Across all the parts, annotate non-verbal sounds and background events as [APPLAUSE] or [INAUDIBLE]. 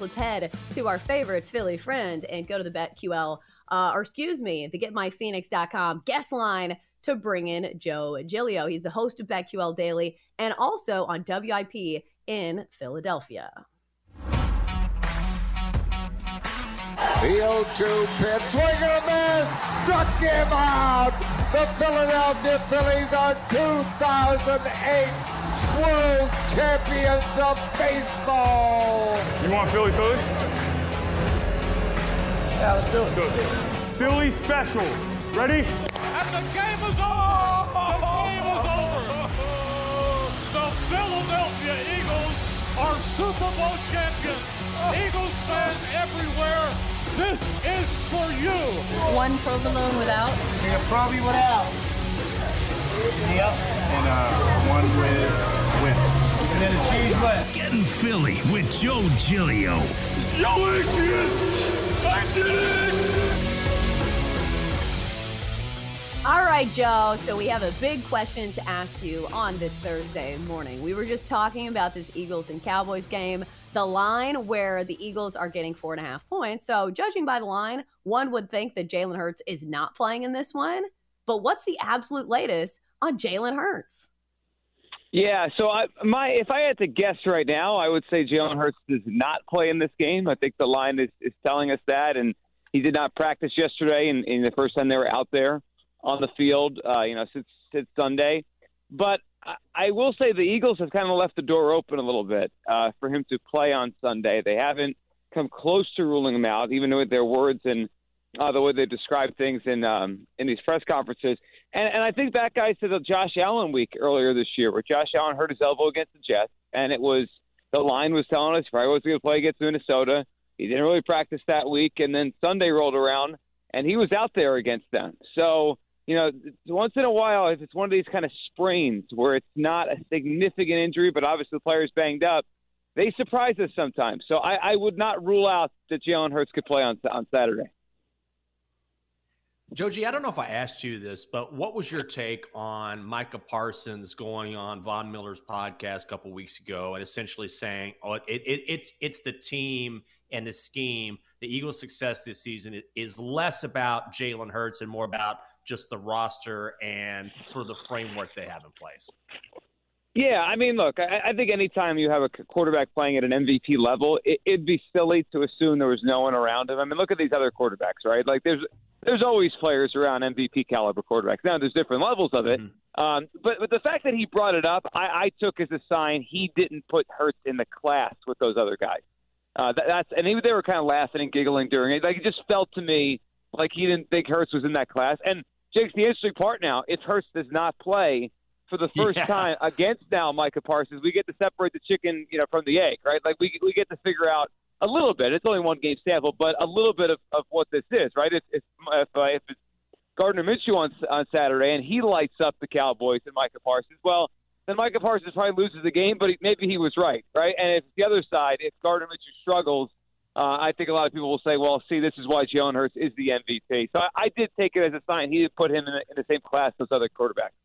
Let's head to our favorite Philly friend and go to the BetQL, uh, or excuse me, the GetMyPhoenix.com guest line to bring in Joe Giglio. He's the host of BetQL Daily and also on WIP in Philadelphia. The 0 2 pitch, swing and a miss, struck him out. The Philadelphia Phillies are 2008 World Champions of Baseball. You want Philly Philly? Yeah, let's do it. Let's do it. Philly special. Ready? And the game is over! The game is over! The Philadelphia Eagles are Super Bowl champions. Eagles fans everywhere, this is for you. One provolone without. Yeah, probably without. Yep. And uh, one with with. And then a cheese with. Getting Philly with Joe Giglio. Yo, Adrian! Adrian! All right, Joe. So we have a big question to ask you on this Thursday morning. We were just talking about this Eagles and Cowboys game, the line where the Eagles are getting four and a half points. So, judging by the line, one would think that Jalen Hurts is not playing in this one. But what's the absolute latest on Jalen Hurts? Yeah, so I, my if I had to guess right now, I would say Jalen Hurts does not play in this game. I think the line is, is telling us that, and he did not practice yesterday, and, and the first time they were out there on the field, uh, you know, since since Sunday. But I, I will say the Eagles have kind of left the door open a little bit uh, for him to play on Sunday. They haven't come close to ruling him out, even with their words and uh, the way they describe things in um, in these press conferences. And, and I think back, guys, to the Josh Allen week earlier this year, where Josh Allen hurt his elbow against the Jets, and it was the line was telling us probably was going to play against Minnesota. He didn't really practice that week, and then Sunday rolled around, and he was out there against them. So you know, once in a while, if it's one of these kind of sprains where it's not a significant injury, but obviously the player's banged up, they surprise us sometimes. So I, I would not rule out that Jalen Hurts could play on on Saturday. Joe G, I don't know if I asked you this, but what was your take on Micah Parsons going on Von Miller's podcast a couple weeks ago and essentially saying, "Oh, it, it, it's it's the team and the scheme. The Eagles' success this season is less about Jalen Hurts and more about just the roster and sort of the framework they have in place." Yeah, I mean, look, I, I think anytime you have a quarterback playing at an MVP level, it, it'd be silly to assume there was no one around him. I mean, look at these other quarterbacks, right? Like, there's there's always players around MVP caliber quarterbacks. Now, there's different levels of it, mm-hmm. um, but but the fact that he brought it up, I, I took as a sign he didn't put Hurts in the class with those other guys. Uh, that, that's and they were kind of laughing and giggling during it. Like it just felt to me like he didn't think Hurts was in that class. And Jake's the interesting part now. If Hurts does not play for the [LAUGHS] first yeah. time against now Micah Parsons, we get to separate the chicken, you know, from the egg, right? Like we we get to figure out a little bit. It's only one game sample, but a little bit of, of what this is, right? If if if, uh, if it's Gardner Minshew on on Saturday and he lights up the Cowboys and Micah Parsons, well, then Micah Parsons probably loses the game, but he, maybe he was right, right? And if the other side, if Gardner Minshew struggles, uh, I think a lot of people will say, well, see, this is why Jalen Hurts is the MVP. So I, I did take it as a sign. He did put him in the, in the same class as other quarterbacks.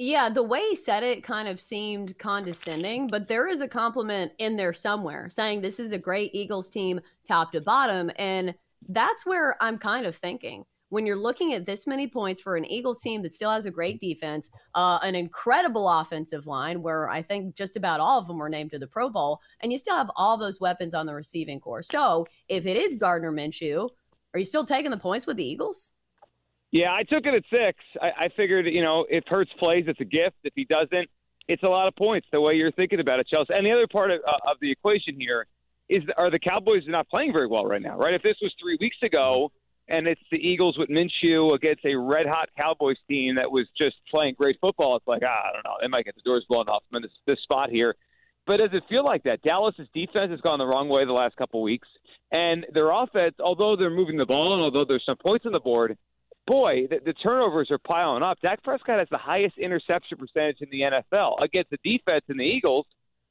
Yeah, the way he said it kind of seemed condescending, but there is a compliment in there somewhere saying this is a great Eagles team top to bottom. And that's where I'm kind of thinking when you're looking at this many points for an Eagles team that still has a great defense, uh, an incredible offensive line, where I think just about all of them were named to the Pro Bowl, and you still have all those weapons on the receiving core. So if it is Gardner Minshew, Are you still taking the points with the Eagles? Yeah, I took it at six. I, I figured, you know, if Hurts plays, it's a gift. If he doesn't, it's a lot of points. The way you're thinking about it, Chelsa. And the other part of, uh, of the equation here is are the Cowboys not playing very well right now, right? If this was three weeks ago and it's the Eagles with Minshew against a red hot Cowboys team that was just playing great football, it's like ah, I don't know, they might get the doors blown off them in this, this spot here. But does it feel like that? Dallas's defense has gone the wrong way the last couple weeks, and their offense, although they're moving the ball and although there's some points on the board, boy, the, the turnovers are piling up. Dak Prescott has the highest interception percentage in the NFL against the defense in the Eagles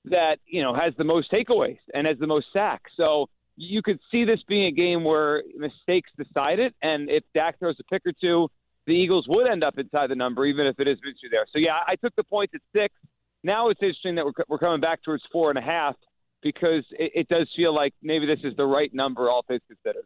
that you know has the most takeaways and has the most sacks. So you could see this being a game where mistakes decide it, and if Dak throws a pick or two, the Eagles would end up inside the number, even if it is Minshew there. So yeah, I took the points at six. Now it's interesting that we're, we're coming back towards four and a half because it, it does feel like maybe this is the right number, all things considered.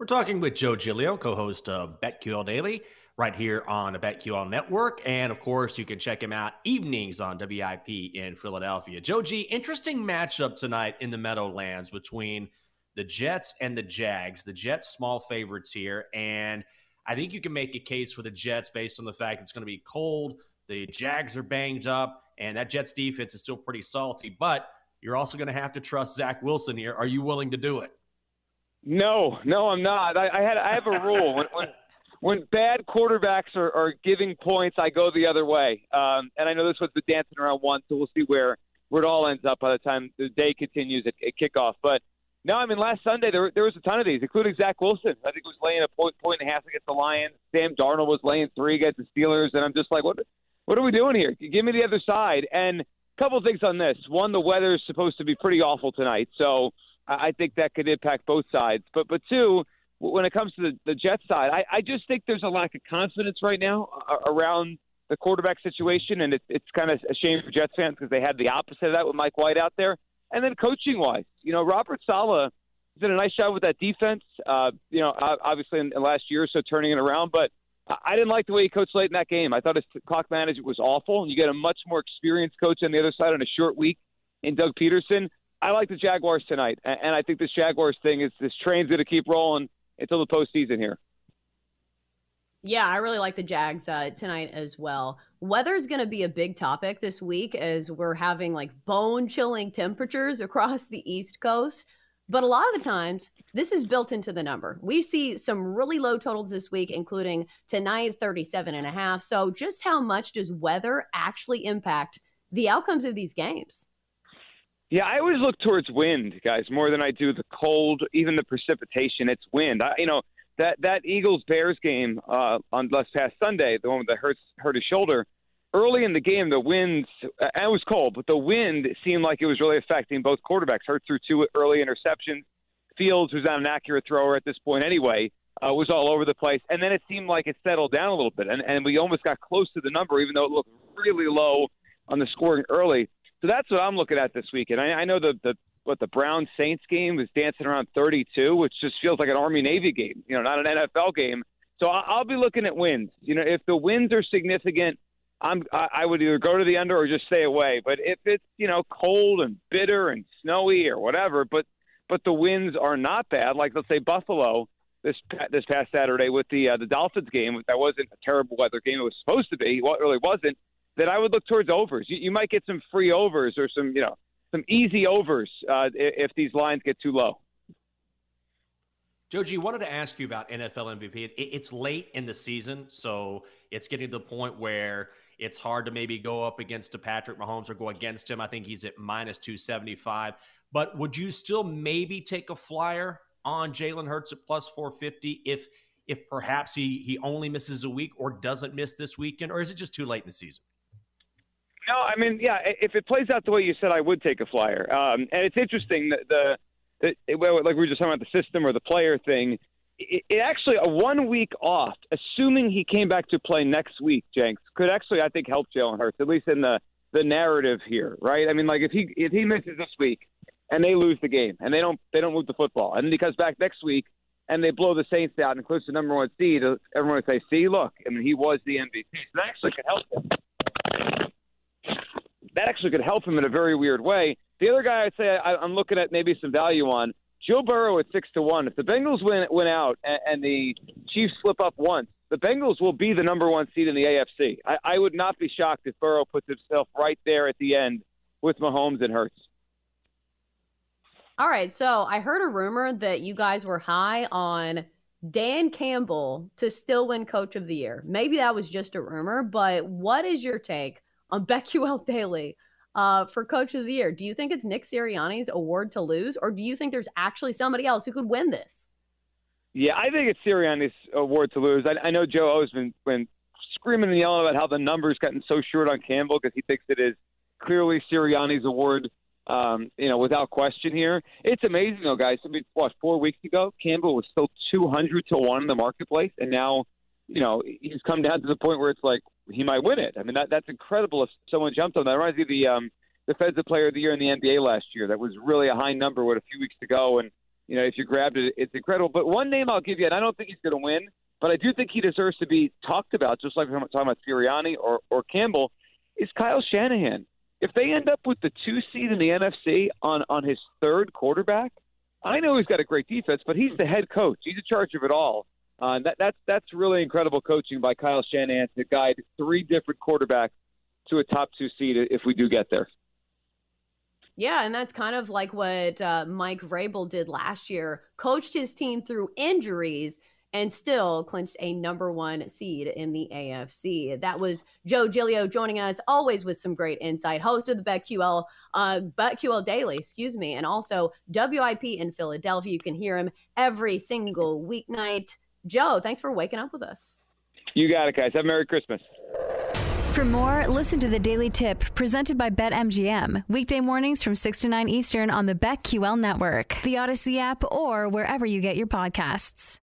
We're talking with Joe Giglio, co-host of BetQL Daily, right here on the BetQL Network, and of course, you can check him out evenings on WIP in Philadelphia. Joe G, interesting matchup tonight in the Meadowlands between the Jets and the Jags. The Jets small favorites here, and I think you can make a case for the Jets based on the fact it's going to be cold. The Jags are banged up, and that Jets defense is still pretty salty. But you're also going to have to trust Zach Wilson here. Are you willing to do it? No, no, I'm not. I, I had I have a rule when when, when bad quarterbacks are, are giving points, I go the other way. Um, and I know this was the dancing around one, so we'll see where where it all ends up by the time the day continues at, at kickoff. But no, I mean last Sunday there there was a ton of these, including Zach Wilson. I think was laying a point point and a half against the Lions. Sam Darnold was laying three against the Steelers, and I'm just like, what what are we doing here? Give me the other side. And a couple of things on this. One, the weather is supposed to be pretty awful tonight, so I think that could impact both sides. But but two, when it comes to the, the Jets side, I, I just think there's a lack of confidence right now around the quarterback situation, and it, it's kind of a shame for Jets fans because they had the opposite of that with Mike White out there. And then coaching wise, you know, Robert Saleh did a nice job with that defense. Uh, you know, obviously in the last year or so turning it around, but I didn't like the way he coached late in that game. I thought his clock management was awful. And you get a much more experienced coach on the other side on a short week in Doug Pederson. I like the Jaguars tonight, and I think this Jaguars thing is this train's going to keep rolling until the postseason here. Yeah, I really like the Jags uh, tonight as well. Weather is going to be a big topic this week as we're having like bone chilling temperatures [LAUGHS] across the East Coast. But a lot of the times, this is built into the number. We see some really low totals this week, including tonight, 37 and a half. So, just how much does weather actually impact the outcomes of these games? Yeah, I always look towards wind, guys, more than I do the cold, even the precipitation. It's wind. I, you know that that Eagles Bears game uh, on last past Sunday, the one that Hurts hurt his shoulder. Early in the game, the winds uh, it was cold, but the wind seemed like it was really affecting both quarterbacks. Hurt threw two early interceptions. Fields, who's not an accurate thrower at this point anyway, uh, was all over the place. And then it seemed like it settled down a little bit, and, and we almost got close to the number, even though it looked really low on the scoring early. So that's what I'm looking at this weekend. I, I know the the what the Brown Saints game was dancing around 32, which just feels like an Army Navy game. You know, not an NFL game. So I'll be looking at wins. You know, if the wins are significant, I'm I would either go to the under or just stay away. But if it's you know cold and bitter and snowy or whatever, but but the winds are not bad, like let's say Buffalo this this past Saturday with the uh, the Dolphins game, that wasn't a terrible weather game. It was supposed to be. Well, it really wasn't that I would look towards overs. You, you might get some free overs or some, you know, some easy overs uh, if these lines get too low. Joe G, wanted to ask you about NFL MVP. it's late in the season, so it's getting to the point where it's hard to maybe go up against a Patrick Mahomes or go against him. I think he's at minus 275. But would you still maybe take a flyer on Jalen Hurts at plus 450 if if perhaps he he only misses a week or doesn't miss this weekend, or is it just too late in the season? No, I mean, yeah, if it plays out the way you said, I would take a flyer. Um, and it's interesting that the it, like we were just talking about the system or the player thing. It, it, actually a one week off, assuming he came back to play next week, Jenks could actually I think help Jalen Hurts at least in the the narrative here, right? I mean, like if he if he misses this week and they lose the game and they don't they don't move the football and he comes back next week and they blow the Saints out and includes the number one seed, everyone would say, "See, look, I mean, he was the MVP." So that actually could help. That actually could help him in a very weird way. The other guy I'd say I, I'm looking at maybe some value on Joe Burrow at six to one. If the Bengals win win out and, and the Chiefs slip up once, the Bengals will be the number one seed in the AFC. I, I would not be shocked if Burrow puts himself right there at the end with Mahomes and Hurts. All right, so I heard a rumor that you guys were high on Dan Campbell to still win Coach of the Year. Maybe that was just a rumor, but what is your take on [LAUGHS] BetQL Daily uh, for Coach of the Year. Do you think it's Nick Sirianni's award to lose, or do you think there's actually somebody else who could win this? Yeah, I think it's Sirianni's award to lose. I, I know Joe O's been, been screaming and yelling about how the numbers gotten so short on Campbell because he thinks it is clearly Sirianni's award. Um, you know, without question here. It's amazing though, guys. I mean, what four weeks ago, Campbell was still two hundred to one in the marketplace, and now, you know, he's come down to the point where it's like, he might win it. I mean, that that's incredible if someone jumped on that. It reminds me of the um, Defensive Player of the Year in the NBA last year. That was really a high number, what a few weeks ago, and you know if you grabbed it, it's incredible. But one name I'll give you, and I don't think he's going to win, but I do think he deserves to be talked about, just like we're talking about Sirianni or or Campbell, is Kyle Shanahan. If they end up with the two seed in the NFC on on his third quarterback, I know he's got a great defense, but he's the head coach. He's in charge of it all. Uh, that, that's that's really incredible coaching by Kyle Shanahan to guide three different quarterbacks to a top two seed if we do get there. Yeah, and that's kind of like what uh, Mike Vrabel did last year. Coached his team through injuries and still clinched a number one seed in the AFC. That was Joe Giglio joining us, always with some great insight. Host of the BetQL, uh, BetQL Daily, excuse me, and also WIP in Philadelphia. You can hear him every single weeknight Joe, thanks for waking up with us. You got it, guys. Have a Merry Christmas. For more, listen to the Daily Tip presented by BetMGM. Weekday mornings from 6 to 9 Eastern on the BetQL network, the Audacy app, or wherever you get your podcasts.